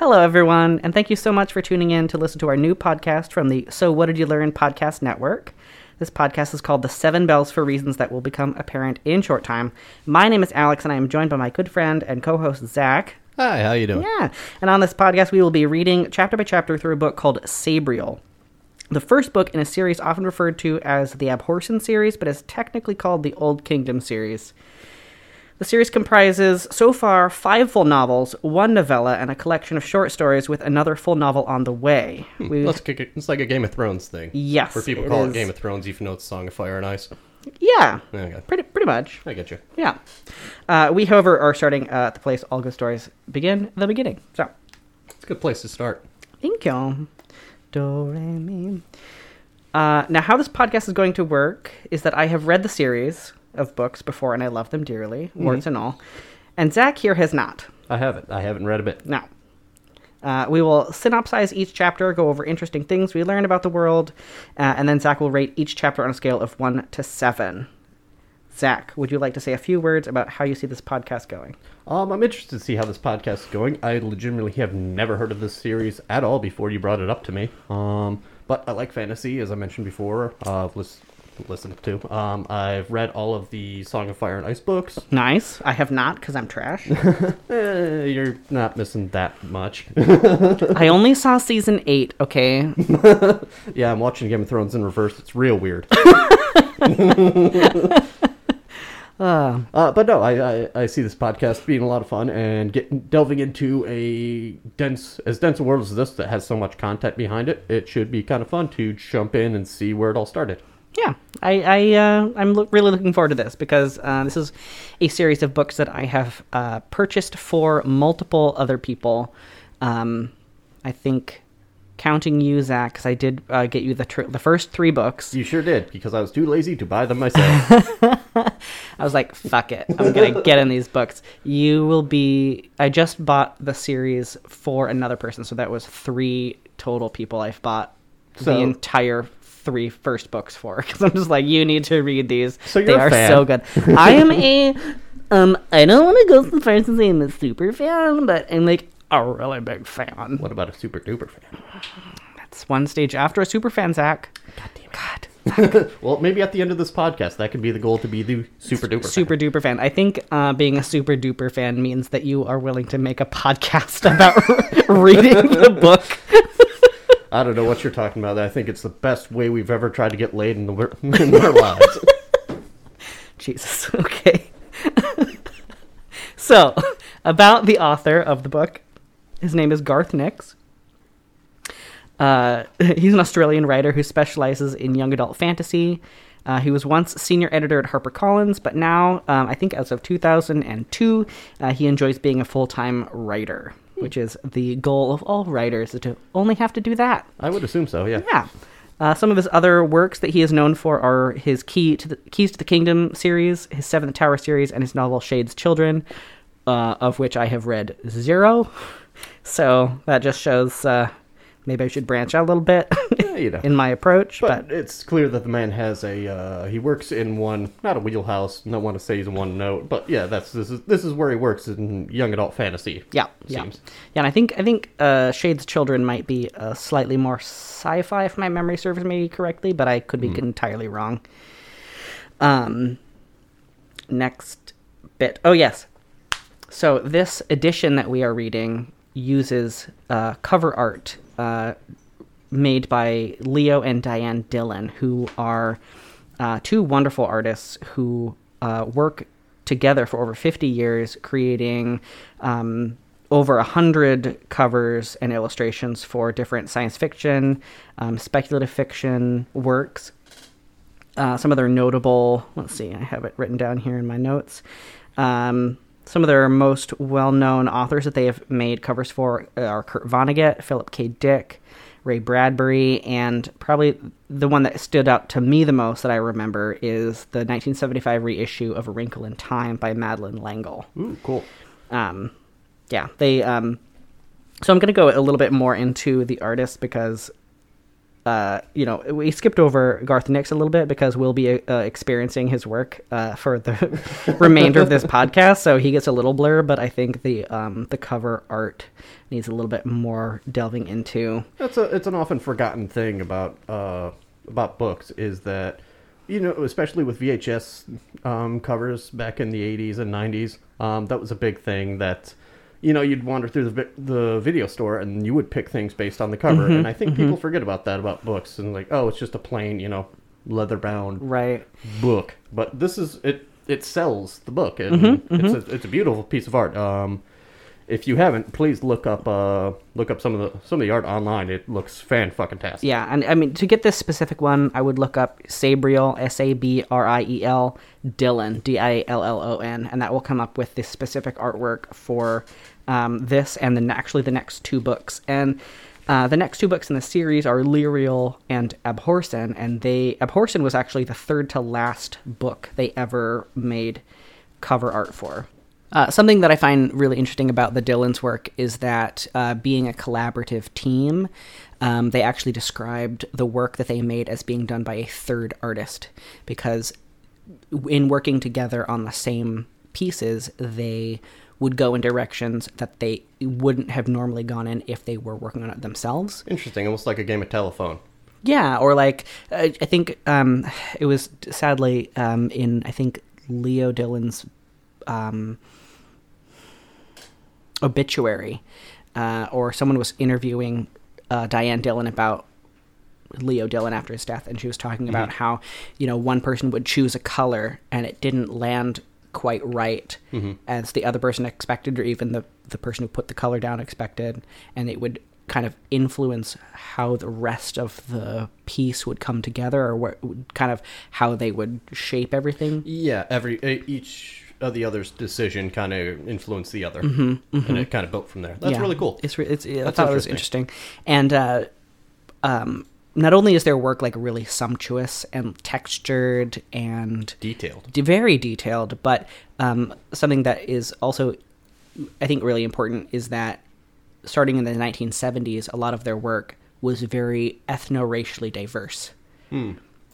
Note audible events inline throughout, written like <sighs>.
Hello, everyone, and thank you so much for tuning in to listen to our new podcast from the So What Did You Learn podcast network. This podcast is called The Seven Bells for reasons that will become apparent in short time. My name is Alex, and I am joined by my good friend and co host, Zach. Hi, how you doing? Yeah, and on this podcast, we will be reading chapter by chapter through a book called Sabriel. The first book in a series often referred to as the Abhorsen series, but is technically called the Old Kingdom series. The series comprises, so far, five full novels, one novella, and a collection of short stories with another full novel on the way. We, Let's kick it. It's like a Game of Thrones thing. yes, Where people it call is. it Game of Thrones, even though it's Song of Fire and Ice. Yeah, Okay, pretty pretty much. I get you. Yeah. Uh, we, however, are starting uh, at the place all good stories begin. The beginning. So, It's a good place to start. thank you. Do re mi. Uh, now, how this podcast is going to work is that I have read the series of books before, and I love them dearly, warts and all. And Zach here has not. I haven't. I haven't read a bit. Now, uh, we will synopsize each chapter, go over interesting things we learned about the world, uh, and then Zach will rate each chapter on a scale of 1 to 7. Zach, would you like to say a few words about how you see this podcast going? Um, I'm interested to see how this podcast is going. I legitimately have never heard of this series at all before you brought it up to me. Um, but I like fantasy, as I mentioned before. Uh, I've lis- listened to. Um, I've read all of the Song of Fire and Ice books. Nice. I have not because I'm trash. <laughs> Eh, you're not missing that much. I only saw season 8, okay? <laughs> yeah, I'm watching Game of Thrones in reverse. It's real weird. <laughs> Uh, Uh, but no, I, I I see this podcast being a lot of fun and getting delving into a dense as dense a world as this that has so much content behind it. It should be kind of fun to jump in and see where it all started. Yeah, I, I, uh, I'm lo- really looking forward to this because uh, this is a series of books that I have uh, purchased for multiple other people. Um, I think counting you, Zach, because I did uh, get you the tr- the first three books. You sure did because I was too lazy to buy them myself. <laughs> I was like, fuck it. I'm going to get in these books. You will be. I just bought the series for another person. So that was three total people I've bought the entire three first books for. <laughs> Because I'm just like, you need to read these. So you're they are fan. so good. <laughs> I am a. Um, I don't want to go so far as to say I'm a super fan, but I'm like a really big fan. what about a super duper fan? That's one stage after a super fan, Zach. God damn it. God. <laughs> Well, maybe at the end of this podcast, that could be the goal to be the super duper. fan. super duper fan. I think uh, being a super duper fan means that you are willing to make a podcast about reading the book. I don't know what you're talking about. I think it's the best way we've ever tried to get laid in the <laughs> in our lives. <laughs> Jesus. <laughs> Okay. so, about the author of the book, his name is Garth Nix. Uh, he's an Australian writer who specializes in young adult fantasy. Uh, he was once senior editor at HarperCollins, but now, um, I think as of 2002, uh, he enjoys being a full time writer, which is the goal of all writers to only have to do that. I would assume so. Yeah. Yeah. Uh, some of his other works that he is known for are his Key to the Keys to the Kingdom series, his Seventh Tower series, and his novel Shade's Children, uh, of which I have read zero. <laughs> So that just shows uh, maybe I should branch out a little bit <laughs> Yeah, you know. in my approach. But, But, it's clear that the man has a uh, he works in one not a wheelhouse. Don't want to say he's in one note, but yeah, that's this is this is where he works in young adult fantasy. yeah, it yeah, seems. yeah. And I think I think uh, Shade's Children might be uh, slightly more sci-fi, if my memory serves me correctly, but I could be entirely wrong. Um, next bit. Oh yes. So this edition that we are reading uses uh, cover art uh, made by Leo and Diane Dillon, who are uh, two wonderful artists who uh, work together for over 50 years, creating um, over a hundred covers and illustrations for different science fiction, um, speculative fiction works. Uh, some of their notable, let's see, I have it written down here in my notes. Um, some of their most well known authors that they have made covers for are Kurt Vonnegut, Philip K. Dick, Ray Bradbury, and probably the one that stood out to me the most that I remember is the 1975 reissue of A Wrinkle in Time by Madeleine L'Engle. Ooh, cool. Um, yeah, they. Um, so I'm going to go a little bit more into the artist because uh, you know, we skipped over Garth Nix a little bit because we'll be uh, experiencing his work uh, for the <laughs> remainder of this podcast, so he gets a little blur. But I think the um, the cover art needs a little bit more delving into. That's a it's an often forgotten thing about uh, about books is that you know especially with VHS um, covers back in the 80s and 90s um, that was a big thing that you know you'd wander through the the video store and you would pick things based on the cover. And I think people forget about that about books and like oh it's just a plain you know leather bound Right. book. But this is it it sells the book and it's a, it's a beautiful piece of art. Um if you haven't please look up uh look up some of the some of the art online. It looks fan fucking tastic Yeah, and I mean to get this specific one, I would look up Sabriel S A B R I E L Dillon D I L L O N, and that will come up with the specific artwork for um, this and then actually the next two books. And uh, the next two books in the series are Lirael and Abhorsen, and they Abhorsen was actually the third to last book they ever made cover art for. Uh, something that I find really interesting about the Dillon's work is that uh, being a collaborative team, um, they actually described the work that they made as being done by a third artist because in working together on the same pieces, they would go in directions that they wouldn't have normally gone in if they were working on it themselves. Interesting, almost like a game of telephone. Yeah, or like I, I think um, it was sadly um, in I think Leo Dillon's um, obituary, uh, or someone was interviewing uh, Diane Dillon about Leo Dillon after his death, and she was talking about how you know one person would choose a color and it didn't land quite right as the other person expected, or even the the person who put the color down expected, and it would kind of influence how the rest of the piece would come together, or what kind of how they would shape everything. Yeah, every each of the other's decision kind of influenced the other, and it kind of built from there. That's Yeah. really cool. It's, it's I That's thought it was interesting, and uh, um, not only is their work like really sumptuous and textured and Detailed. de- very detailed, but um, something that is also, I think, really important is that starting in the 1970s, a lot of their work was very ethno-racially diverse.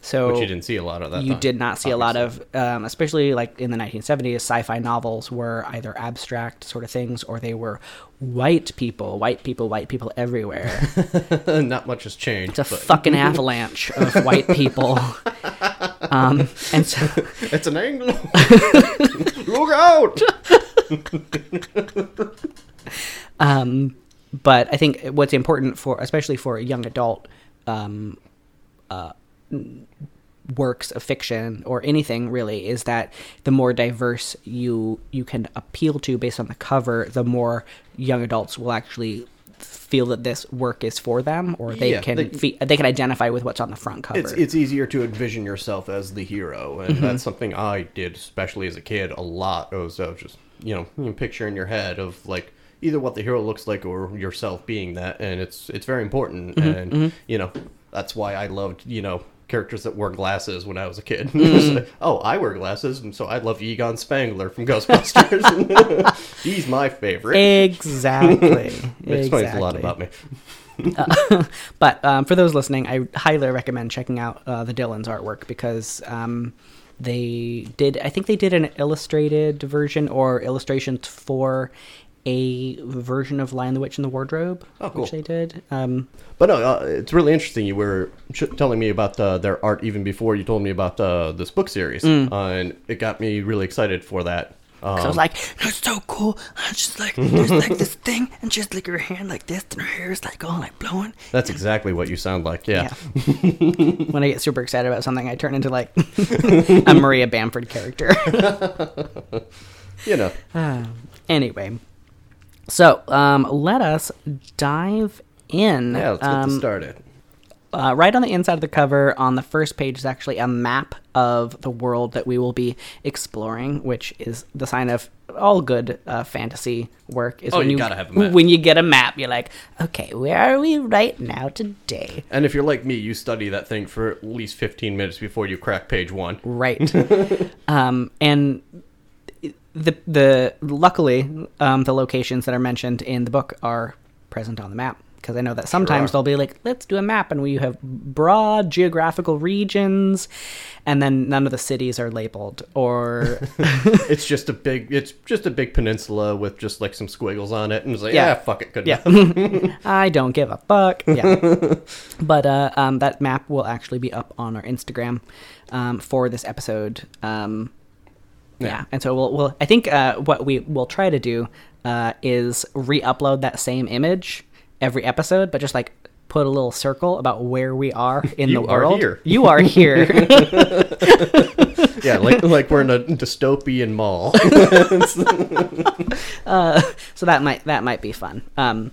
So Which you didn't see a lot of that. you time, did not see a lot of, um, especially like in the 1970s, sci-fi novels were either abstract sort of things or they were white people, white people, white people everywhere. <laughs> Not much has changed. It's a but fucking <laughs> avalanche of white people. Um, and so, <laughs> it's an angle. Look out! um, but I think what's important for, especially for a young adult, um, uh, works of fiction or anything really is that the more diverse you you can appeal to based on the cover the more young adults will actually feel that this work is for them or they Yeah, can they- fe- they can identify with what's on the front cover It's it's easier to envision yourself as the hero, and Mm-hmm. that's something I did, especially as a kid, a lot. It was uh, just you know, you picture in your head of like either what the hero looks like or yourself being that, and it's it's very important. Mm-hmm, And you know, that's why I loved you know characters that wore glasses when I was a kid. <laughs> Mm-hmm. Like, oh, I wear glasses, and so I love Egon Spengler from <laughs> Ghostbusters. <laughs> He's my favorite. exactly It explains a lot about me. But um, for those listening, I highly recommend checking out uh, the Dillon's artwork because um, they did. I think they did an illustrated version or illustrations for a version of Lion the Witch in the Wardrobe, Oh, cool. which they did. Um, But no, uh, it's really interesting. You were telling me about uh, their art even before you told me about uh, this book series, Mm. uh, and it got me really excited for that. Um, I was like, "That's so cool!" I just like there's like this <laughs> thing, and just like her hand like this, and her hair is like all like blowing. that's exactly what you sound like. Yeah. <laughs> when I get super excited about something, I turn into like <laughs> a Maria Bamford character. You know, anyway, so um, let us dive in. yeah. Let's get um, this started. uh, right on the inside of the cover, on the first page, is actually a map of the world that we will be exploring, which is the sign of all good uh, fantasy work. Is Oh, when you gotta have a map. When you get a map, you're like, okay, where are we right now today? And if you're like me, you study that thing for at least 15 minutes before you crack page one. Right. <laughs> um, and the the luckily um, the locations that are mentioned in the book are present on the map. because I know that sometimes Sure. they'll be like, let's do a map, and we have broad geographical regions, and then none of the cities are labeled, or <laughs> It's just a big. It's just a big peninsula with just like some squiggles on it, and it's like, Yeah. yeah, fuck it, good. yeah. <laughs> I don't give a fuck. Yeah, <laughs> but uh, um, that map will actually be up on our Instagram um, for this episode. Um, yeah. Yeah. and so we'll, we'll I think uh, what we will try to do uh, is re-upload that same image every episode, but just like put a little circle about where we are <laughs> in You the are world. here. You are here. <laughs> yeah, like like we're in a dystopian mall. <laughs> so that might that might be fun. Um,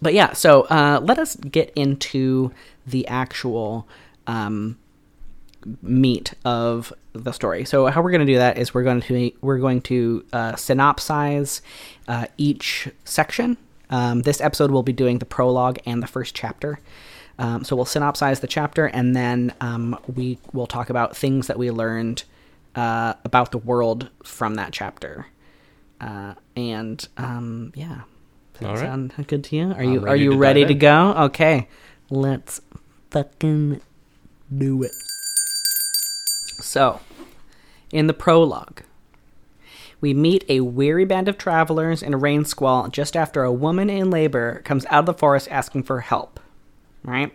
but yeah, so uh, let us get into the actual um, meat of the story. So how we're going to do that is we're going to we're going to uh, synopsize uh, each section. Um, this episode we'll be doing the prologue and the first chapter. Um, so we'll synopsize the chapter and then um, we will talk about things that we learned uh, about the world from that chapter. Uh, and um, yeah, does that All right. sound good to you? Are you are you to ready to go? Okay, let's fucking do it. So, in the prologue, we meet a weary band of travelers in a rain squall just after a woman in labor comes out of the forest asking for help. Right?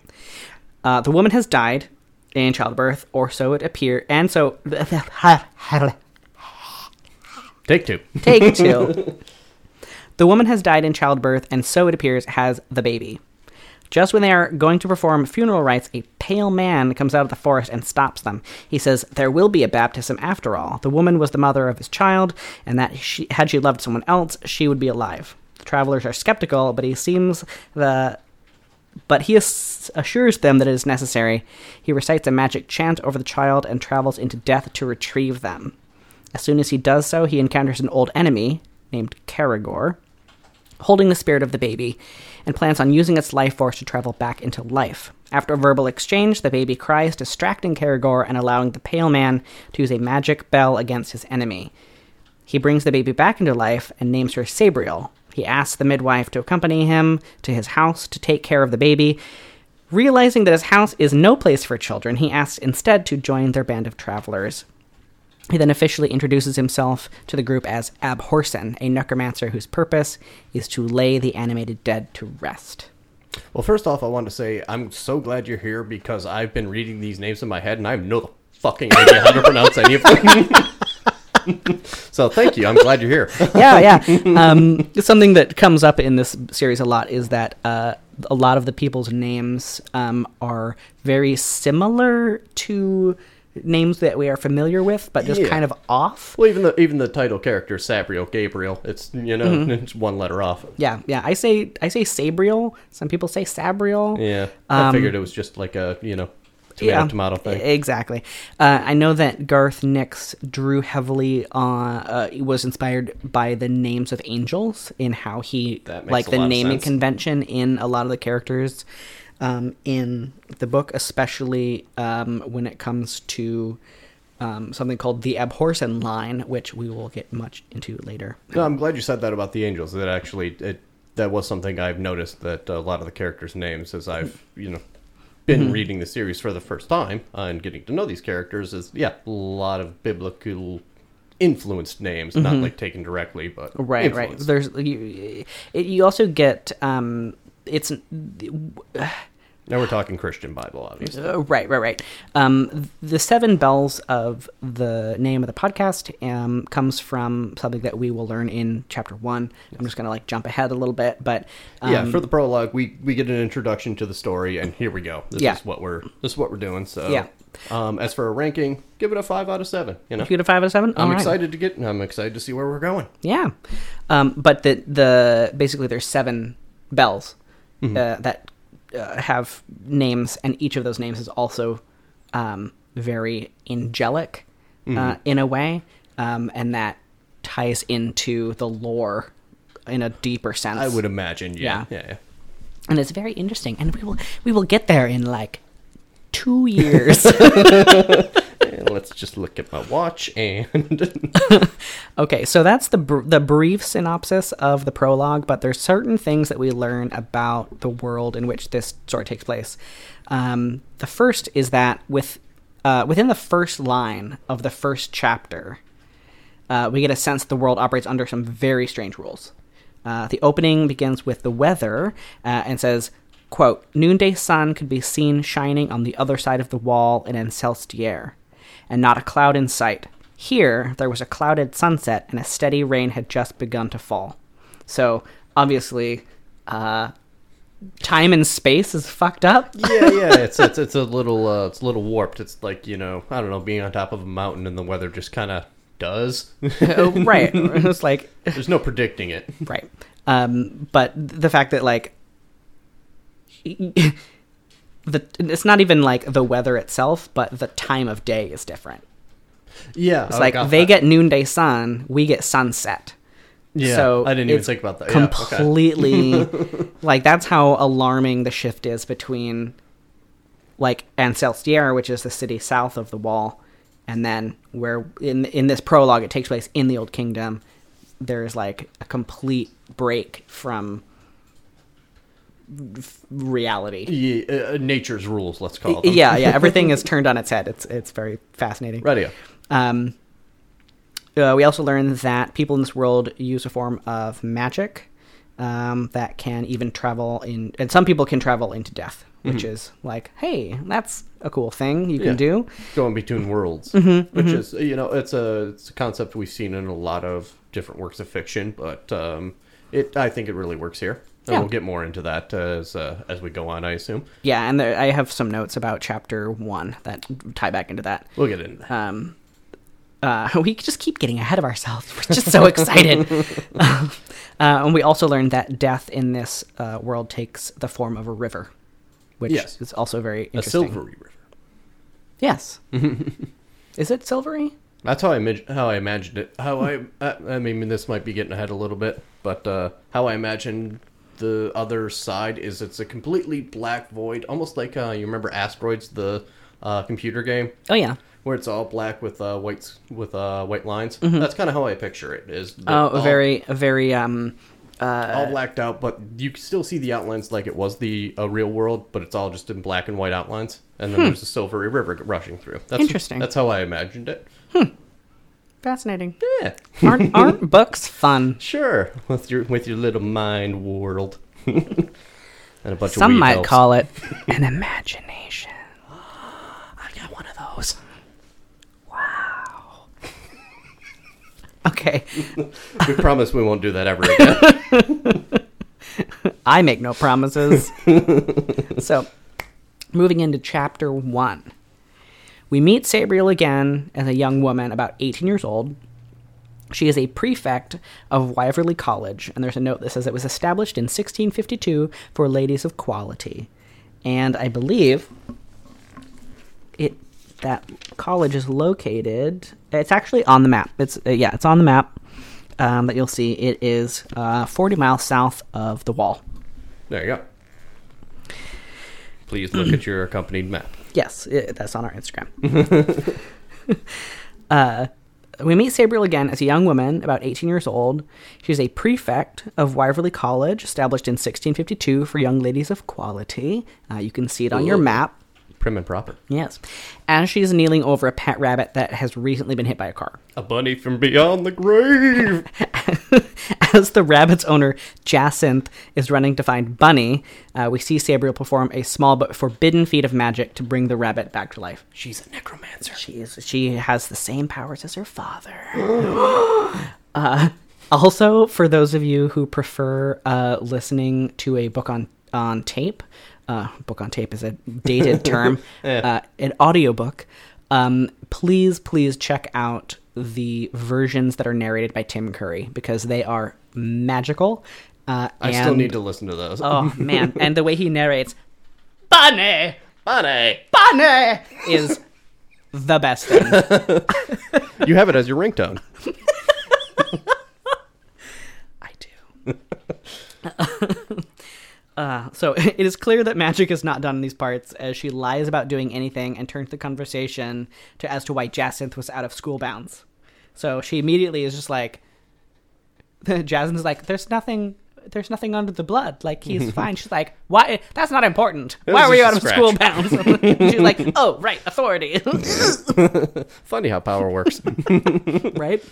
Uh, the woman has died in childbirth, or so it appears, and so <laughs> Take two. Take two. the woman has died in childbirth, and so it appears has the baby. Just when they are going to perform funeral rites, a pale man comes out of the forest and stops them. He says, There will be a baptism after all. The woman was the mother of his child, and that she, had she loved someone else, she would be alive. The travelers are skeptical, but he seems the but he assures them that it is necessary. He recites a magic chant over the child and travels into death to retrieve them. As soon as he does so, he encounters an old enemy named Kerrigor, holding the spirit of the baby, and plans on using its life force to travel back into life. After a verbal exchange, the baby cries, distracting Kerrigor and allowing the pale man to use a magic bell against his enemy. He brings the baby back into life and names her Sabriel. He asks the midwife to accompany him to his house to take care of the baby. Realizing that his house is no place for children, he asks instead to join their band of travelers. He then officially introduces himself to the group as Abhorsen, a necromancer whose purpose is to lay the animated dead to rest. Well, first off, I want to say I'm so glad you're here because I've been reading these names in my head and I have no fucking idea how to pronounce any of them. <laughs> so thank you. I'm glad you're here. <laughs> yeah, yeah. Um, something that comes up in this series a lot is that uh, a lot of the people's names um, are very similar to names that we are familiar with, but just Yeah. kind of off. Well, even the even the title character Sabriel Gabriel, it's you know Mm-hmm. it's one letter off. Yeah, yeah. I say I say Sabriel. Some people say Sabriel. Yeah, I Um, figured it was just like a you know tomato tomato thing. Exactly. Uh, I know that Garth Nix drew heavily on, uh, was inspired by the names of angels in how he, like the naming convention in a lot of the characters um, in the book, especially um, when it comes to um, something called the Abhorsen line, which we will get much into later. No, I'm glad you said that about the angels. That actually it that was something I've noticed that a lot of the characters' names, as I've you know been Mm-hmm. reading the series for the first time uh, and getting to know these characters, is yeah, a lot of biblical influenced names, not like taken directly, but Mm-hmm. Right, right. There's you, it, you also get um, it's Now we're talking Christian Bible, obviously. Uh, right, right, right. Um, the seven bells of the name of the podcast um, comes from something that we will learn in chapter one. I'm just gonna like jump ahead a little bit, but um, yeah, for the prologue, we we get an introduction to the story, and here we go. This Yeah. is what we're this is what we're doing. So Yeah. Um, as for a ranking, give it a five out of seven. You know, you get a five out of seven. I'm All right. excited to get. I'm excited to see where we're going. Yeah, um, but the the basically there's seven bells Mm-hmm. uh, that uh, have names, and each of those names is also um, very angelic uh, Mm-hmm. in a way, um, and that ties into the lore in a deeper sense. I would imagine. Yeah, yeah, yeah. and it's very interesting, and we will we will get there in like two years. <laughs> <laughs> Let's just look at my watch and <laughs> Okay, so that's the br- the brief synopsis of the prologue, but there's certain things that we learn about the world in which this story takes place. Um, the first is that with uh, within the first line of the first chapter, uh, we get a sense the world operates under some very strange rules. Uh, the opening begins with the weather uh, and says, "quote Noonday sun could be seen shining on the other side of the wall in Ancelstierre, and not a cloud in sight." Here, there was a clouded sunset, and a steady rain had just begun to fall. So, obviously, uh, time and space is fucked up. <laughs> yeah, yeah, it's it's it's a little uh, it's a little warped. It's like you know, I don't know, being on top of a mountain and the weather just kind of does. <laughs> Oh, right. <laughs> It's like, There's no predicting it. right. Um, but the fact that, like, the it's not even like the weather itself, but the time of day is different. Yeah, It's oh, like they get noonday sun, we get sunset. Yeah, so I didn't even think about that. Yeah, okay. Completely, <laughs> like that's how alarming the shift is between, like Ancelstierre, which is the city south of the wall, and then where in in this prologue it takes place in the Old Kingdom. There's like a complete break from reality. Yeah, uh, nature's rules, let's call them. Yeah, yeah, everything is <laughs> turned on its head. It's it's very fascinating. Radio. Um, uh, we also learn that people in this world use a form of magic um, that can even travel in, and some people can travel into death, which is like, hey, that's a cool thing you can Yeah. do. Going between worlds, Mm-hmm, which is you know it's a it's a concept we've seen in a lot of different works of fiction, but um, it I think it really works here. Yeah. we'll get more into that as uh, as we go on, I assume. Yeah, and there, I have some notes about chapter one that tie back into that. We'll get into that. Um, uh, <laughs> we just keep getting ahead of ourselves. We're just so excited. <laughs> <laughs> uh, and we also learned that death in this uh, world takes the form of a river, which Yes. is also very a interesting. silvery river. Yes. is it silvery? That's how I imag- how I imagined it. How I I I mean this might be getting ahead a little bit, but uh, how I imagine the other side is it's a completely black void, almost like uh, you remember Asteroids, the uh, computer game, Oh yeah. where it's all black with uh, whites with uh, white lines. That's kind of how I picture it. Is the- Oh, a all, very, a very um, all blacked out, but you can still see the outlines like it was the uh, real world, but it's all just in black and white outlines, and then there's a silvery river rushing through. That's, Interesting. That's how I imagined it. Fascinating. Yeah. aren't <laughs> aren't books fun? Sure, with your with your little mind world, <laughs> and a bunch Some of might elves. call it <laughs> an imagination. <gasps> I got one of those. Wow. okay, We promise we won't do that ever again. I make no promises. so, moving into chapter one, we meet Sabriel again as a young woman, about 18 years old. She is a prefect of Wyverley College, and there's a note that says it was established in 1652 for ladies of quality. And I believe it that college is located. It's actually on the map. It's uh, yeah, it's on the map um, that you'll see. It is uh, 40 miles south of the wall. there you go. Please look at your accompanied map. Yes, it, that's on our Instagram. <laughs> uh, we meet Sabriel again as a young woman, about 18 years old. She's a prefect of Wyverley College, established in 1652 for young ladies of quality. Uh, you can see it on your map. Prim and proper. Yes. As she's kneeling over a pet rabbit that has recently been hit by a car. <laughs> A bunny from beyond the grave. <laughs> As the rabbit's owner, Jacinth, is running to find Bunny, uh, we see Sabriel perform a small but forbidden feat of magic to bring the rabbit back to life. She's a necromancer. She is. She has the same powers as her father. <gasps> uh, also, for those of you who prefer uh, listening to a book on on tape, uh, book on tape is a dated <laughs> term. uh, an audiobook. Um, please, please check out the versions that are narrated by Tim Curry because they are magical. Uh, I still need to listen to those. Oh <laughs> man! And the way he narrates, "Bunny, bunny. bunny," is the best thing. <laughs> You have it as your ringtone. I do. Uh, So <laughs> it is clear that magic is not done in these parts, as she lies about doing anything and turns the conversation to as to why Jacinth was out of school bounds. So she immediately is just like, <laughs> Jacinth's like, "There's nothing." There's nothing under the blood. Like he's <laughs> fine. She's like, "Why? That's not important. Why were you out of a school bounds?" She's like, "Oh, right, authority." Funny how power works. right?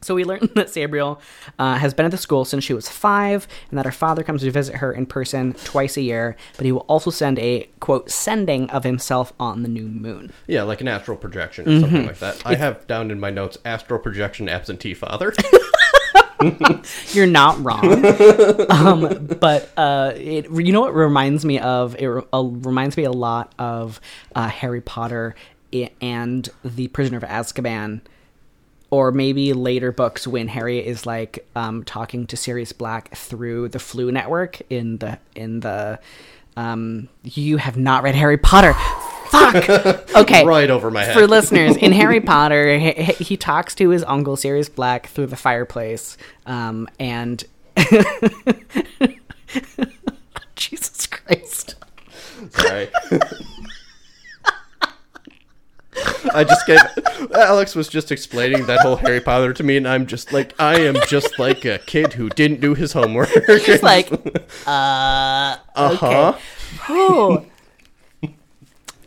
So we learned <laughs> that Sabriel uh, has been at the school since she was five, and that her father comes to visit her in person twice a year. But he will also send a quote sending of himself on the new moon. yeah, like an astral projection or something like that. I have down in my notes astral projection absentee father. <laughs> <laughs> You're not wrong, um, but uh, it you know what reminds me of it re- uh, reminds me a lot of uh, Harry Potter and the Prisoner of Azkaban. Or maybe later books when Harry is like um, talking to Sirius Black through the Floo Network in the in the um, you have not read Harry Potter. Fuck. <laughs> Okay. right over my head. For listeners, in Harry <laughs> Potter, he, he- he talks to his uncle Sirius Black through the fireplace, um, and <laughs> Jesus Christ. Sorry. I just gave Alex was just explaining that whole Harry Potter to me, and I'm just like, I am just like a kid who didn't do his homework. It's <laughs> like, uh, uh huh. oh.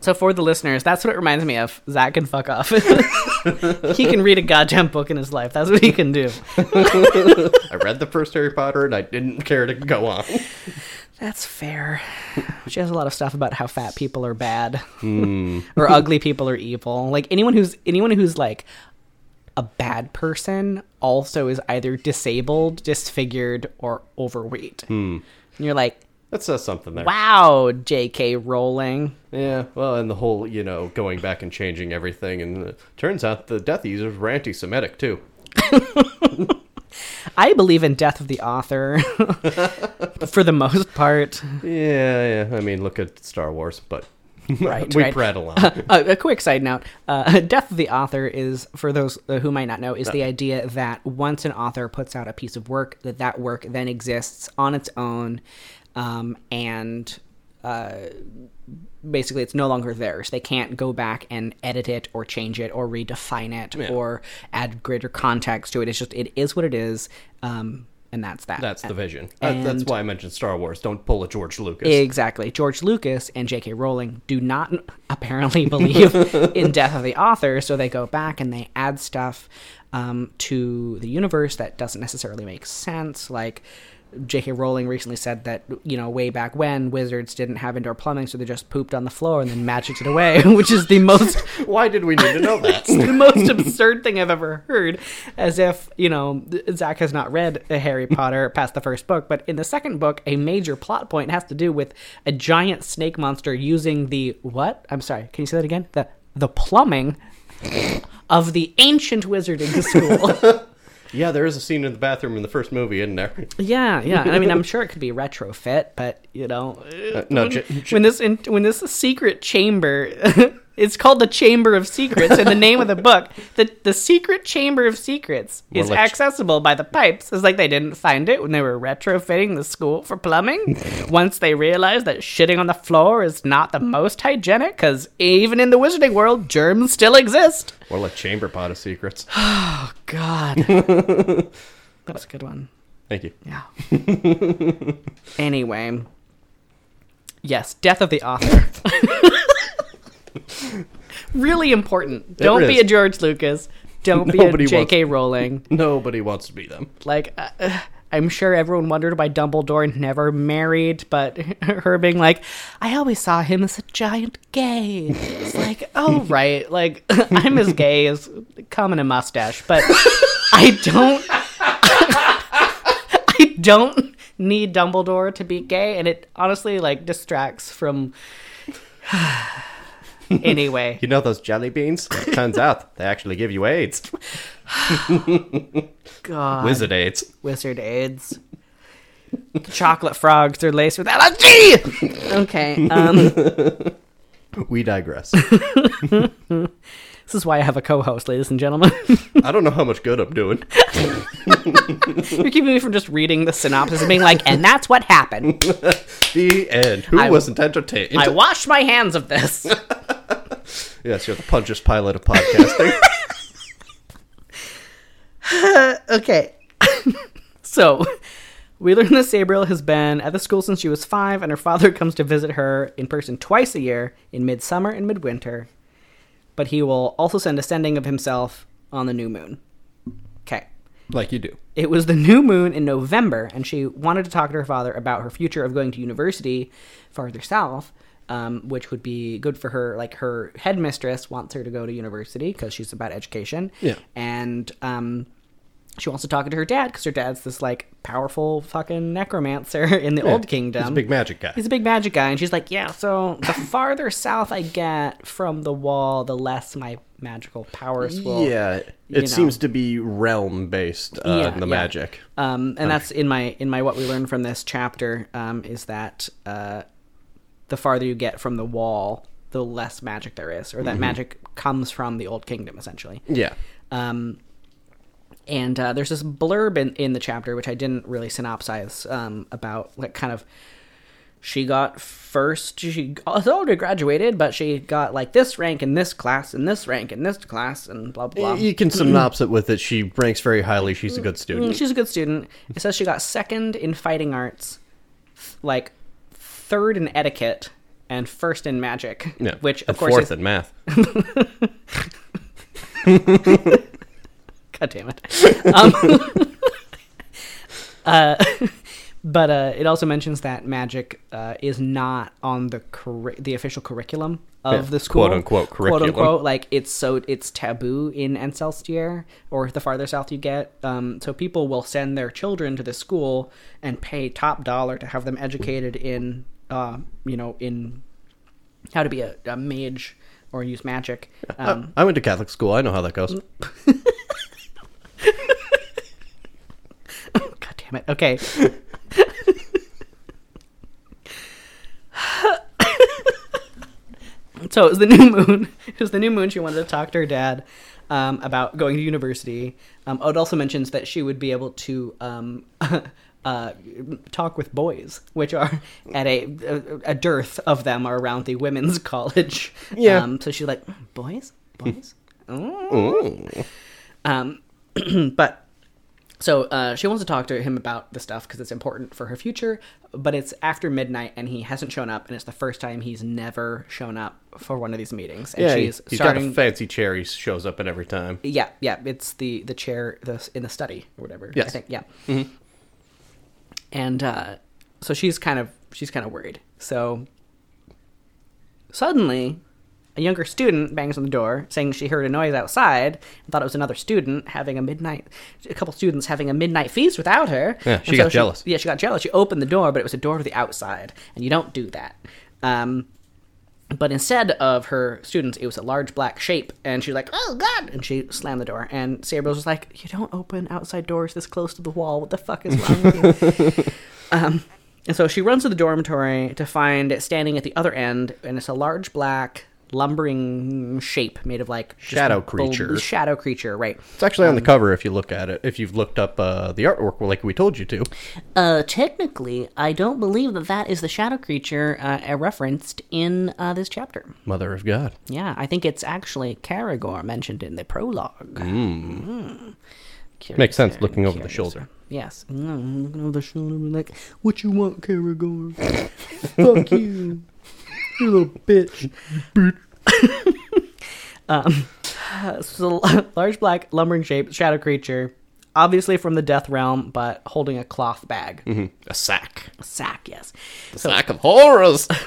So for the listeners, that's what it reminds me of. Zach can fuck off. <laughs> he can read a goddamn book in his life. That's what he can do. I read the first Harry Potter, and I didn't care to go on. That's fair. She has a lot of stuff about how fat people are bad hmm. or ugly people are evil. Like anyone who's anyone who's like a bad person also is either disabled, disfigured, or overweight. Hmm. And you're like, That says something there. wow, J.K. Rowling. Yeah, well, and the whole, you know, going back and changing everything, and uh, turns out the Death Eaters were anti-Semitic too. <laughs> I believe in death of the author <laughs> for the most part. Yeah, yeah. I mean, look at Star Wars, but <laughs> Right, we right. prattle on. Uh, a quick side note: uh, death of the author is, for those uh, who might not know, is the idea that once an author puts out a piece of work, that that work then exists on its own, um, and uh, basically it's no longer theirs. They can't go back and edit it or change it or redefine it Yeah. or add greater context to it. It's just it is what it is, um, and that's that. That's the vision. Uh, that's why I mentioned Star Wars. Don't pull a George Lucas. Exactly. George Lucas and J.K. Rowling do not <laughs> apparently believe <laughs> in death of the author, so they go back and they add stuff um, to the universe that doesn't necessarily make sense. Like J.K. Rowling recently said that you know way back when wizards didn't have indoor plumbing, so they just pooped on the floor and then magicked it away, <laughs> which is the most <laughs> Why did we need to know that? <laughs> the most absurd thing I've ever heard. As if, you know, Zach has not read Harry Potter past the first book, but in the second book, a major plot point has to do with a giant snake monster using the what? I'm sorry, can you say that again? The the plumbing of the ancient wizarding school. Yeah, there is a scene in the bathroom in the first movie, isn't there? yeah, yeah. I mean, I'm sure it could be retrofit, but you know, Uh, no, J- J- when this in, when this secret chamber <laughs> it's called the chamber of secrets in the name of the book the the secret chamber of secrets is Well, accessible by the pipes it's like they didn't find it when they were retrofitting the school for plumbing <laughs> once they realized that shitting on the floor is not the most hygienic because even in the wizarding world germs still exist or a Chamber Pot of Secrets. <sighs> Oh God <laughs> that was a good one Thank you. Yeah. anyway. Yes, death of the author. <laughs> <laughs> really important. Don't be a George Lucas. Don't be a J.K. Rowling. Nobody wants to be them. Like, uh, uh, I'm sure everyone wondered why Dumbledore never married, but <laughs> her being like, I always saw him as a giant gay. It's like, <laughs> oh, right. Like, I'm as gay as coming a mustache, but I don't. I don't need Dumbledore to be gay, and it honestly like distracts from. <sighs> <laughs> anyway, You know those jelly beans? Turns out they actually give you AIDS. God, <sighs> <laughs> Wizard AIDS. wizard aids. Chocolate frogs are laced with LSD. Okay. Um, <laughs> We digress. This is why I have a co-host, ladies and gentlemen. I don't know how much good I'm doing. You're keeping me from just reading the synopsis and being like, and that's what happened. the end. Who I- wasn't entertained? I washed my hands of this. <laughs> yes, you're the Pontius pilot of podcasting. <laughs> okay. <laughs> so, we learn that Sabriel has been at the school since she was five, and her father comes to visit her in person twice a year, in midsummer and midwinter. But he will also send a sending of himself on the new moon. Okay. like you do. It was the new moon in November, and she wanted to talk to her father about her future of going to university farther south, um, which would be good for her. Like her headmistress wants her to go to university because she's about education. Yeah. and um, she wants to talk to her dad because her dad's this like powerful fucking necromancer <laughs> in the old kingdom. He's a big magic guy. He's a big magic guy, and she's like, "Yeah, so the farther south I get from the wall, the less my magical powers will." yeah, it know. seems to be realm based. Uh, Yeah, the yeah. magic. Um, and that's in my in my what we learned from this chapter um, is that uh, the farther you get from the wall, the less magic there is, or that magic comes from the old kingdom, essentially. Yeah. Um, and uh, there's this blurb in, in the chapter which I didn't really synopsize um, about like kind of she got first she already graduated but she got like this rank in this class and this rank in this class and blah blah blah. You can <clears throat> synopsis it with it. She ranks very highly. She's a good Mm, student. She's a good student. It says she got second in fighting arts, like third in etiquette, and first in magic. Yeah. Which of and course fourth is in math. <laughs> God damn it. Um, <laughs> uh, but uh, it also mentions that magic uh, is not on the the official curriculum of Yeah, the school. Quote curriculum. unquote. Like it's so it's taboo in Ancelstierre or the farther south you get. Um, so people will send their children to the school and pay top dollar to have them educated in, uh, you know, in how to be a, a mage or use magic. Um, I went to Catholic school. I know how that goes. <laughs> God damn it. Okay. <laughs> so it was the new moon. It was the new moon. She wanted to talk to her dad um, about going to university. Um, oh, it also mentions that she would be able to um, <laughs> uh, talk with boys, which are <laughs> at a, a a dearth of them are around the women's <laughs> college. Yeah. Um, so she's like, boys, boys. Oh. <laughs> Ooh. Um, <clears throat> but so uh, she wants to talk to him about the stuff because it's important for her future. But it's after midnight and he hasn't shown up, and it's the first time he's never shown up for one of these meetings. And Yeah, she's he's starting. got a fancy chair. He shows up at every time. yeah, yeah, it's the the chair the, in the study or whatever. I Yes. think yeah. And uh, so she's kind of she's kind of worried. So suddenly, a younger student bangs on the door, saying she heard a noise outside and thought it was another student having a midnight. A couple students having a midnight feast without her. Yeah, And she got jealous. yeah, she got jealous. She opened the door, but it was a door to the outside, and you don't do that. Um, but instead of her students, it was a large black shape, and she's like, "Oh God!" and she slammed the door. And Sabriel's was like, "You don't open outside doors this close to the wall. What the fuck is wrong with you?" <laughs> um, and so she runs to the dormitory to find it standing at the other end, and it's a large black lumbering shape made of like Shadow creature. shadow creature, right? It's actually Um, on the cover if you look at it. If you've looked up uh, the artwork, like we told you to. Uh, technically, I don't believe that that is the shadow creature uh, referenced in uh, this chapter. Mother of God. Yeah, I think it's actually Kerrigor mentioned in the prologue. Mm. Curious Makes sense there, looking over the shoulder. Yes. Mm, looking over the shoulder, like, what you want, Kerrigor? <laughs> Fuck you. You little bitch. <laughs> um, so, <laughs> large black lumbering shape, shadow creature, obviously from the death realm, but holding a cloth bag. A sack. A sack, yes. A sack of horrors. <laughs>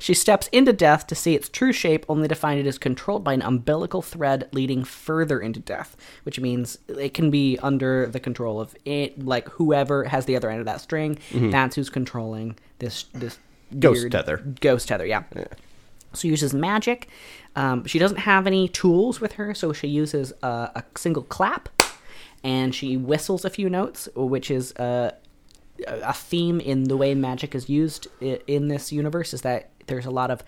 She steps into death to see its true shape, only to find it is controlled by an umbilical thread leading further into death, which means it can be under the control of it, like whoever has the other end of that string. That's who's controlling this this Ghost weird- tether. Ghost tether, yeah. So she uses magic. Um, she doesn't have any tools with her, so she uses a, a single clap, and she whistles a few notes, which is uh, a theme in the way magic is used in this universe. Is that there's a lot of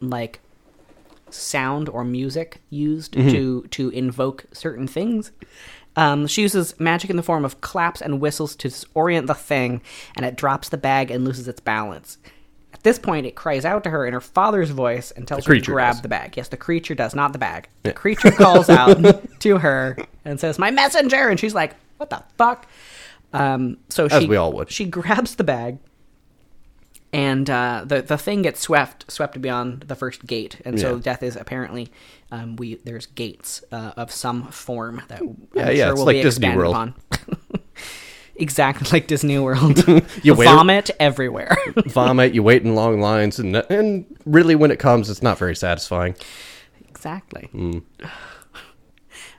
like sound or music used to to invoke certain things. Um, she uses magic in the form of claps and whistles to disorient the thing, and it drops the bag and loses its balance. At this point, it cries out to her in her father's voice and tells her to grab does. the bag. Yes, the creature does, not the bag. The creature calls out <laughs> to her and says, "My messenger," and she's like, "What the fuck?" Um, so As she we all would. she grabs the bag, and uh, the the thing gets swept swept beyond the first gate, and so Yeah. death is apparently um, we there's gates uh, of some form that Yeah, I'm yeah, sure it's will like be Disney expanded World. upon. Exactly <laughs> like Disney World. <laughs> You vomit everywhere. <laughs> Vomit, you wait in long lines, and and really, when it comes, it's not very satisfying. exactly. Mm. <sighs>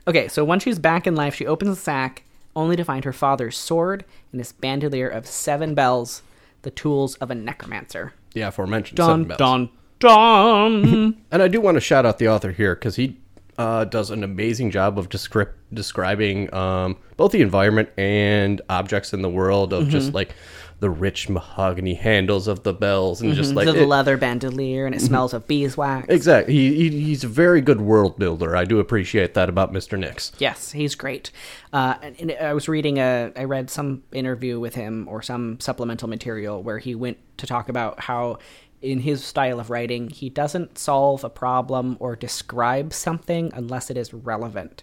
Okay, so once she's back in life, she opens the sack only to find her father's sword and this bandolier of seven bells, the tools of a necromancer. The aforementioned. Dun seven bells. dun dun. And I do want to shout out the author here because he uh, does an amazing job of describing um, both the environment and objects in the world of Mm-hmm. just like the rich mahogany handles of the bells and just like the it- leather bandolier, and it smells of beeswax. exactly. He, he he's a very good world builder. I do appreciate that about Mister Nix. Yes, he's great. Uh, and, and I was reading a, I read some interview with him or some supplemental material where he went to talk about how, in his style of writing, he doesn't solve a problem or describe something unless it is relevant.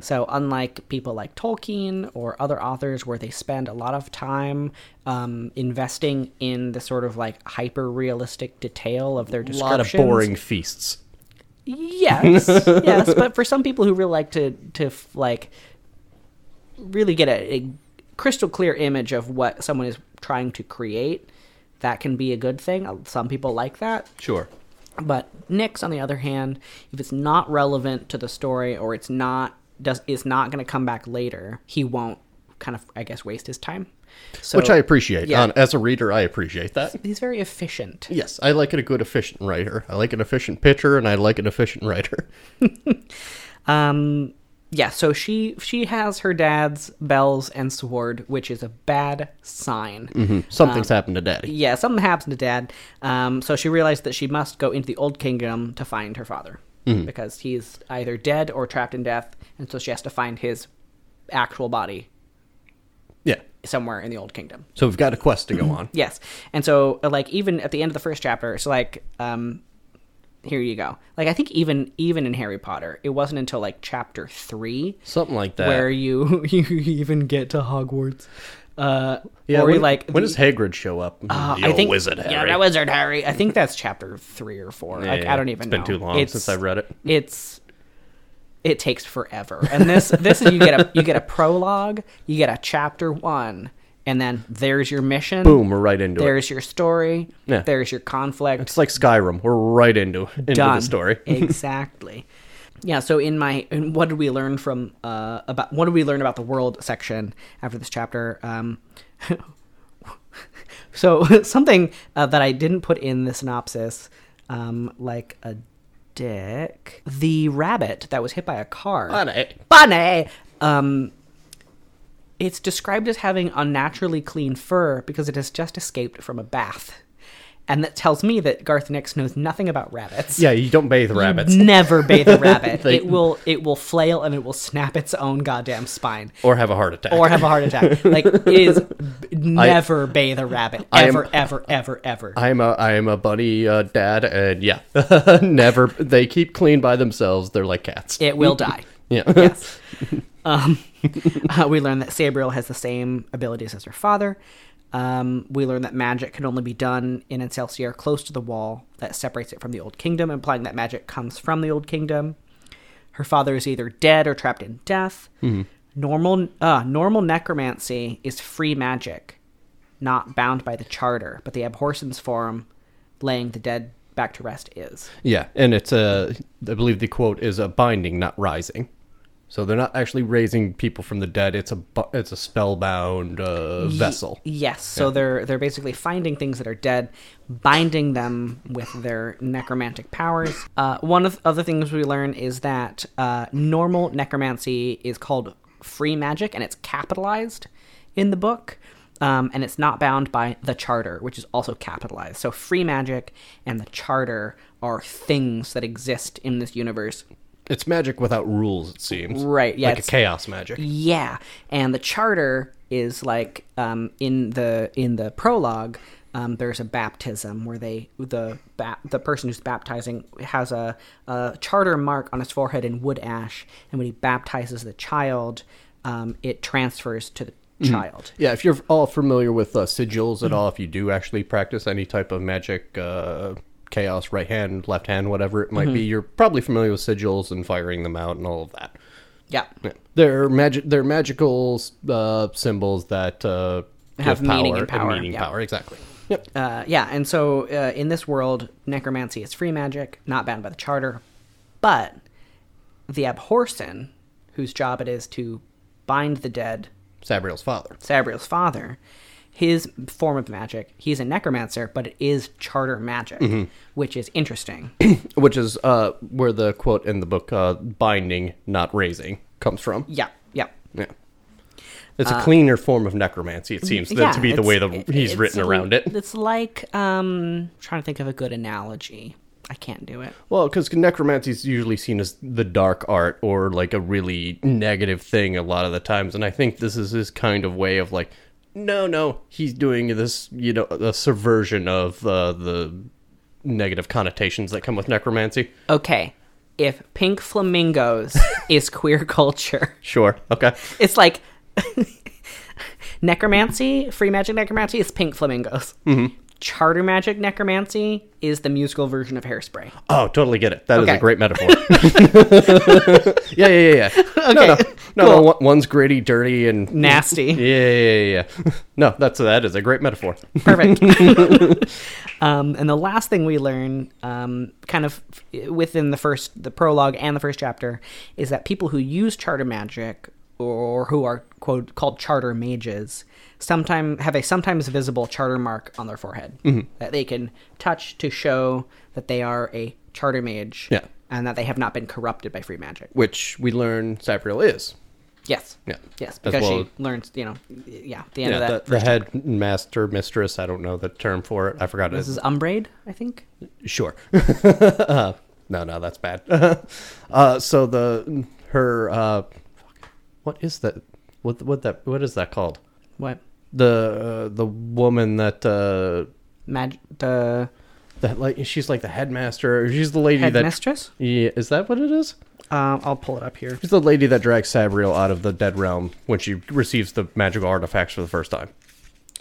So, unlike people like Tolkien or other authors where they spend a lot of time um, investing in the sort of like hyper realistic detail of their A descriptions, lot of boring feasts. Yes, <laughs> yes, but for some people who really like to to like really get a, a crystal clear image of what someone is trying to create, that can be a good thing. Uh, Some people like that. Sure. But Nix, on the other hand, if it's not relevant to the story or it's not does is not going to come back later, he won't kind of I guess waste his time. So Which I appreciate. yeah. As a reader, I appreciate that. he's very efficient. Yes, I like it a good efficient writer. I like an efficient pitcher, and I like an efficient writer. <laughs> Um, yeah, so she she has her dad's bells and sword, which is a bad sign. Something's happened to Daddy. Yeah, something happened to dad. Um, so she realized that she must go into the old kingdom to find her father because he's either dead or trapped in death, and so she has to find his actual body Yeah. somewhere in the old kingdom. So we've got a quest to go <clears throat> on. Yes, and so like even at the end of the first chapter, it's like um, here you go. Like I think even even in Harry Potter, it wasn't until like chapter three Something like that. where you <laughs> you even get to Hogwarts. Uh, yeah, or when, like when the- does Hagrid show up? uh, I think wizard Harry. yeah, that wizard Harry. I think that's chapter three or four. like Yeah, I don't even it's know. been too long It's- since I've read it. It's it takes forever. And this this is you get a you get a prologue, you get a chapter one, and then there's your mission. Boom, we're right into it. There's your story. Yeah. There's your conflict. It's like Skyrim. We're right into into done. the story. <laughs> exactly. Yeah. So in my, in what did we learn from uh about what did we learn about the world section after this chapter? Um, <laughs> so <laughs> something uh, that I didn't put in the synopsis, um, like a dick, the rabbit that was hit by a car. Funny. Bunny. Um, it's described as having unnaturally clean fur because it has just escaped from a bath. And that tells me that Garth Nix knows nothing about rabbits. Yeah, you don't bathe rabbits. Never bathe a <laughs> rabbit. They- it will it will flail and it will snap its own goddamn spine. Or have a heart attack. Or have a heart attack. <laughs> Like it is never bathe a rabbit. I am- Ever, ever, ever, ever. I am a I am a bunny uh, dad, and yeah, <laughs> never. They keep clean by themselves. They're like cats. it will die. yeah. yes. Um, <laughs> uh, we learn that Sabriel has the same abilities as her father. Um, we learn that magic can only be done in Ancelstierre close to the wall that separates it from the Old Kingdom, implying that magic comes from the Old Kingdom. Her father is either dead or trapped in death. Normal, uh, normal necromancy is free magic, not bound by the charter, but the Abhorsen's form, laying the dead back to rest, is. Yeah, and it's a. I believe the quote is a binding, not rising. So they're not actually raising people from the dead. It's a it's a spellbound uh, vessel. Yes, so they're they're basically finding things that are dead, binding them with their necromantic powers. Uh, one of the other things we learn is that uh, normal necromancy is called free magic, and it's capitalized in the book. Um, and it's not bound by the charter, which is also capitalized. So free magic and the charter are things that exist in this universe. It's magic without rules, it seems. Right, yeah, Like a chaos magic. Yeah, and the charter is like um, in the in the prologue. Um, there's a baptism where they the ba- the person who's baptizing has a, a charter mark on his forehead in wood ash, and when he baptizes the child, um, it transfers to the child. Yeah, if you're all familiar with uh, sigils Mm-hmm. at all, if you do actually practice any type of magic, uh, chaos, right hand, left hand, whatever it might Mm-hmm. be, you're probably familiar with sigils and firing them out and all of that. Yeah, Yeah. They're magic. They're magical uh, symbols that uh, Have give meaning power and power, meaning yeah. power. Exactly. Yep. uh, yeah, and so uh, in this world, necromancy is free magic, not bound by the charter, but the Abhorsen, whose job it is to bind the dead Sabriel's father. Sabriel's father, his form of magic, he's a necromancer, but it is charter magic, which is interesting. <clears throat> which is uh, where the quote in the book uh, "binding, not raising" comes from. yeah, yeah. Yeah, it's a cleaner form of necromancy. It seems Uh, yeah, to be the way that it- he's written around it. It's like um trying to think of a good analogy. I can't do it. Well, because necromancy is usually seen as the dark art or like a really negative thing a lot of the times, and I think this is his kind of way of like, no, no, he's doing this, you know, a subversion of uh, the negative connotations that come with necromancy. Okay. If pink flamingos <laughs> is queer culture, Sure. Okay. it's like <laughs> necromancy, free magic necromancy is pink flamingos. Mm-hmm. Charter magic necromancy is the musical version of hairspray. Oh, totally get it. That is Okay. a great metaphor. <laughs> <laughs> yeah, yeah, yeah, yeah. No, no, no, no, cool. one- One's gritty, dirty, and <laughs> Nasty. Yeah, yeah, yeah, yeah. No, that's that is a great metaphor. Perfect. um, and the last thing we learn, um, kind of within the first, the prologue and the first chapter, is that people who use charter magic or who are quote called charter mages sometimes have a sometimes visible charter mark on their forehead that they can touch to show that they are a charter mage Yeah. and that they have not been corrupted by free magic. Which we learn Sabriel is. Yes. Yeah. Yes, because well- she learns, you know, yeah, the end Yeah, of that. the, the head master, mistress. I don't know the term for it. I forgot it. this is Umbridge, I think. Sure. <laughs> uh, no, no, that's bad. <laughs> uh, so the her uh, what is that? What what that what is that called? What? The uh, the woman that uh, Mag- the that like she's like the headmaster. She's the lady that headmistress? yeah. Is that what it is? Um, I'll pull it up here. She's the lady that drags Sabriel out of the dead realm when she receives the magical artifacts for the first time.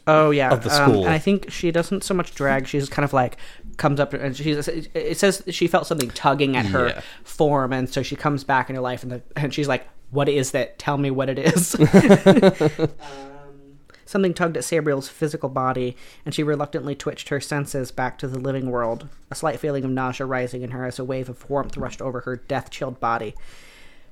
Oh yeah, Of the um, school. and I think she doesn't so much drag. She's kind of like comes up and she's. It says she felt something tugging at her Yeah. form, and so she comes back in her life, and the, and she's like, "What is that? Tell me what it is." Um, <laughs> <laughs> Something tugged at Sabriel's physical body, and she reluctantly twitched her senses back to the living world. A slight feeling of nausea rising in her as a wave of warmth rushed over her death-chilled body.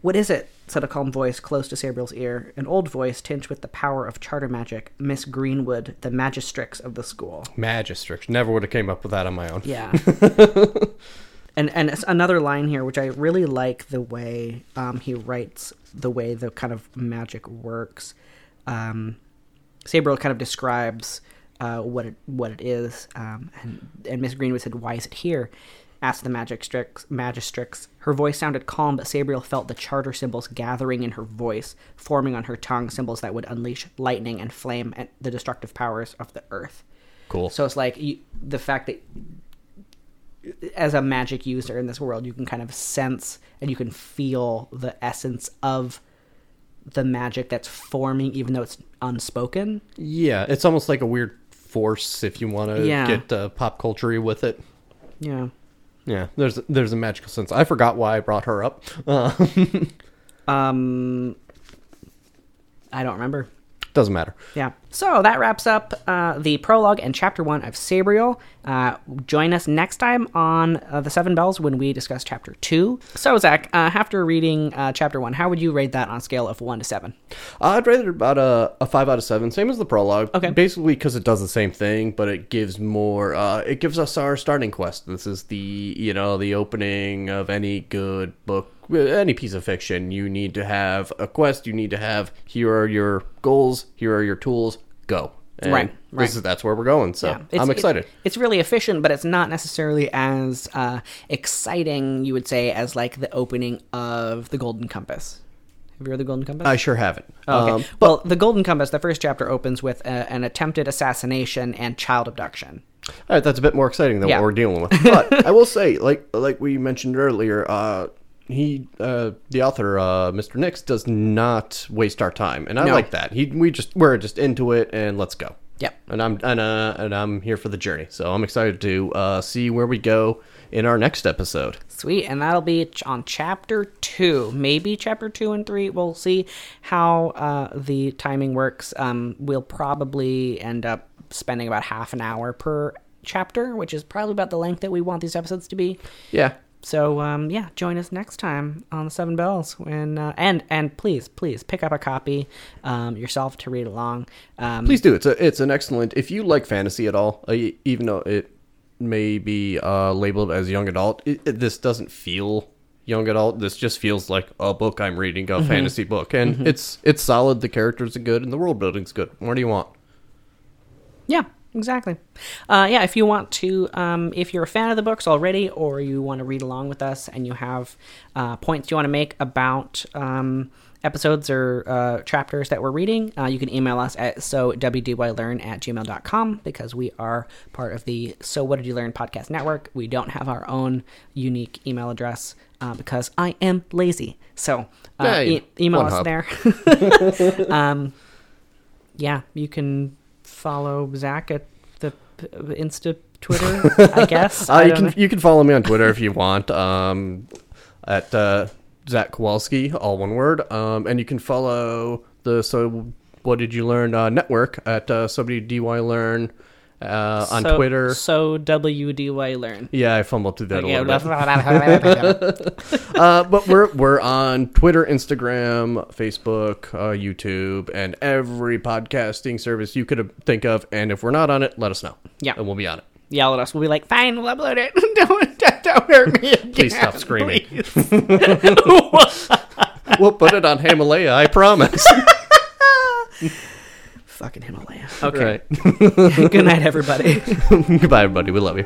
What is it? said a calm voice close to Sabriel's ear, an old voice tinged with the power of charter magic, Miss Greenwood, the magistrix of the school. Magistrix. Never would have came up with that on my own. Yeah. <laughs> and and it's another line here, which I really like the way um, he writes the way the kind of magic works. Um, Sabriel kind of describes uh, what it what it is, um, and and Miss Greenwood said, "Why is it here?" Asked the magistrix. Magistrix. Her voice sounded calm, but Sabriel felt the charter symbols gathering in her voice, forming on her tongue symbols that would unleash lightning and flame and the destructive powers of the earth. Cool. So it's like you, the fact that as a magic user in this world, you can kind of sense and you can feel the essence of the magic that's forming, even though it's unspoken. Yeah, it's almost like a weird force if you want to Yeah. get uh, pop culture with it. Yeah. Yeah, there's there's a magical sense. I forgot why I brought her up. Uh, <laughs> Um, I don't remember. Doesn't matter. Yeah. So that wraps up uh, the prologue and chapter one of Sabriel. Uh, join us next time on uh, the Seven Bells when we discuss chapter two. So Zach, uh, after reading uh, chapter one, how would you rate that on a scale of one to seven? I'd rate it about a, a five out of seven, same as the prologue. Okay. Basically, because it does the same thing, but it gives more. Uh, it gives us our starting quest. This is the you know the opening of any good book, any piece of fiction. You need to have a quest. You need to have here are your goals. Here are your tools. Go. And Right, This right. is, that's where we're going. So Yeah, I'm it- excited. it's really efficient, but it's not necessarily as uh, exciting, you would say, as like the opening of the Golden Compass. Have you read the Golden Compass? I sure haven't. Oh, okay. Um, well, the Golden Compass, the first chapter opens with a, an attempted assassination and child abduction. All right, that's a bit more exciting than Yeah. what we're dealing with. <laughs> But I will say, like like we mentioned earlier, uh, he uh, the author, uh, Mr. Nix, does not waste our time, and I No. like that. He we just we're just into it, and let's go. Yep. And I'm and uh, and I'm here for the journey, so I'm excited to uh, see where we go in our next episode. Sweet, and that'll be on chapter two, maybe chapter two and three. We'll see how uh, the timing works. Um, we'll probably end up spending about half an hour per chapter, which is probably about the length that we want these episodes to be. Yeah. So um, yeah, join us next time on the Seven Bells. When uh, and and please please pick up a copy um, yourself to read along. Um, Please do. It's a it's an excellent. If you like fantasy at all, uh, even though it may be uh, labeled as young adult, it, it- this doesn't feel young adult. This just feels like a book I'm reading, a fantasy book, and it's it's solid. The characters are good, and the world building's good. What do you want? Yeah, exactly. Uh, yeah, if you want to, um, if you're a fan of the books already, or you want to read along with us, and you have uh, points you want to make about um, episodes or uh, chapters that we're reading, uh, you can email us at so wdylearn at gmail.com because we are part of the So What Did You Learn podcast network. We don't have our own unique email address uh, because I am lazy. So uh, e- email us hub. there. <laughs> <laughs> um, yeah, you can follow Zach at the Insta Twitter, <laughs> I guess. Uh, I you can know. you can follow me on Twitter if you want. Um, at uh, Zach Kowalski, all one word. Um, and you can follow the So What Did You Learn uh, network at uh, Somebody DY Learn uh, on So- Twitter. So WDY Learn. Yeah, I fumbled through that a little bit. <laughs> <laughs> Uh, but we're we're on Twitter, Instagram, Facebook, uh, YouTube, and every podcasting service you could think of. And if we're not on it, let us know. Yeah. and we'll be on it. Yell at us. We'll be like, fine, we'll upload it. <laughs> don't, don't, hurt me again. Please stop screaming. please. We'll put it on Himalaya. I promise. Fucking Himalaya. Okay. Right. <laughs> Good night, everybody. <laughs> Goodbye, everybody. We love you.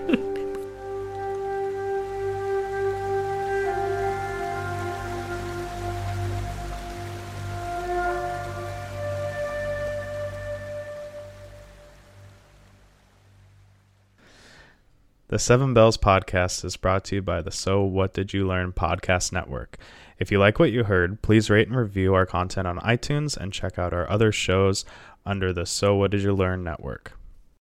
The Seven Bells podcast is brought to you by the So What Did You Learn podcast network. If you like what you heard, please rate and review our content on iTunes and check out our other shows under the So What Did You Learn network.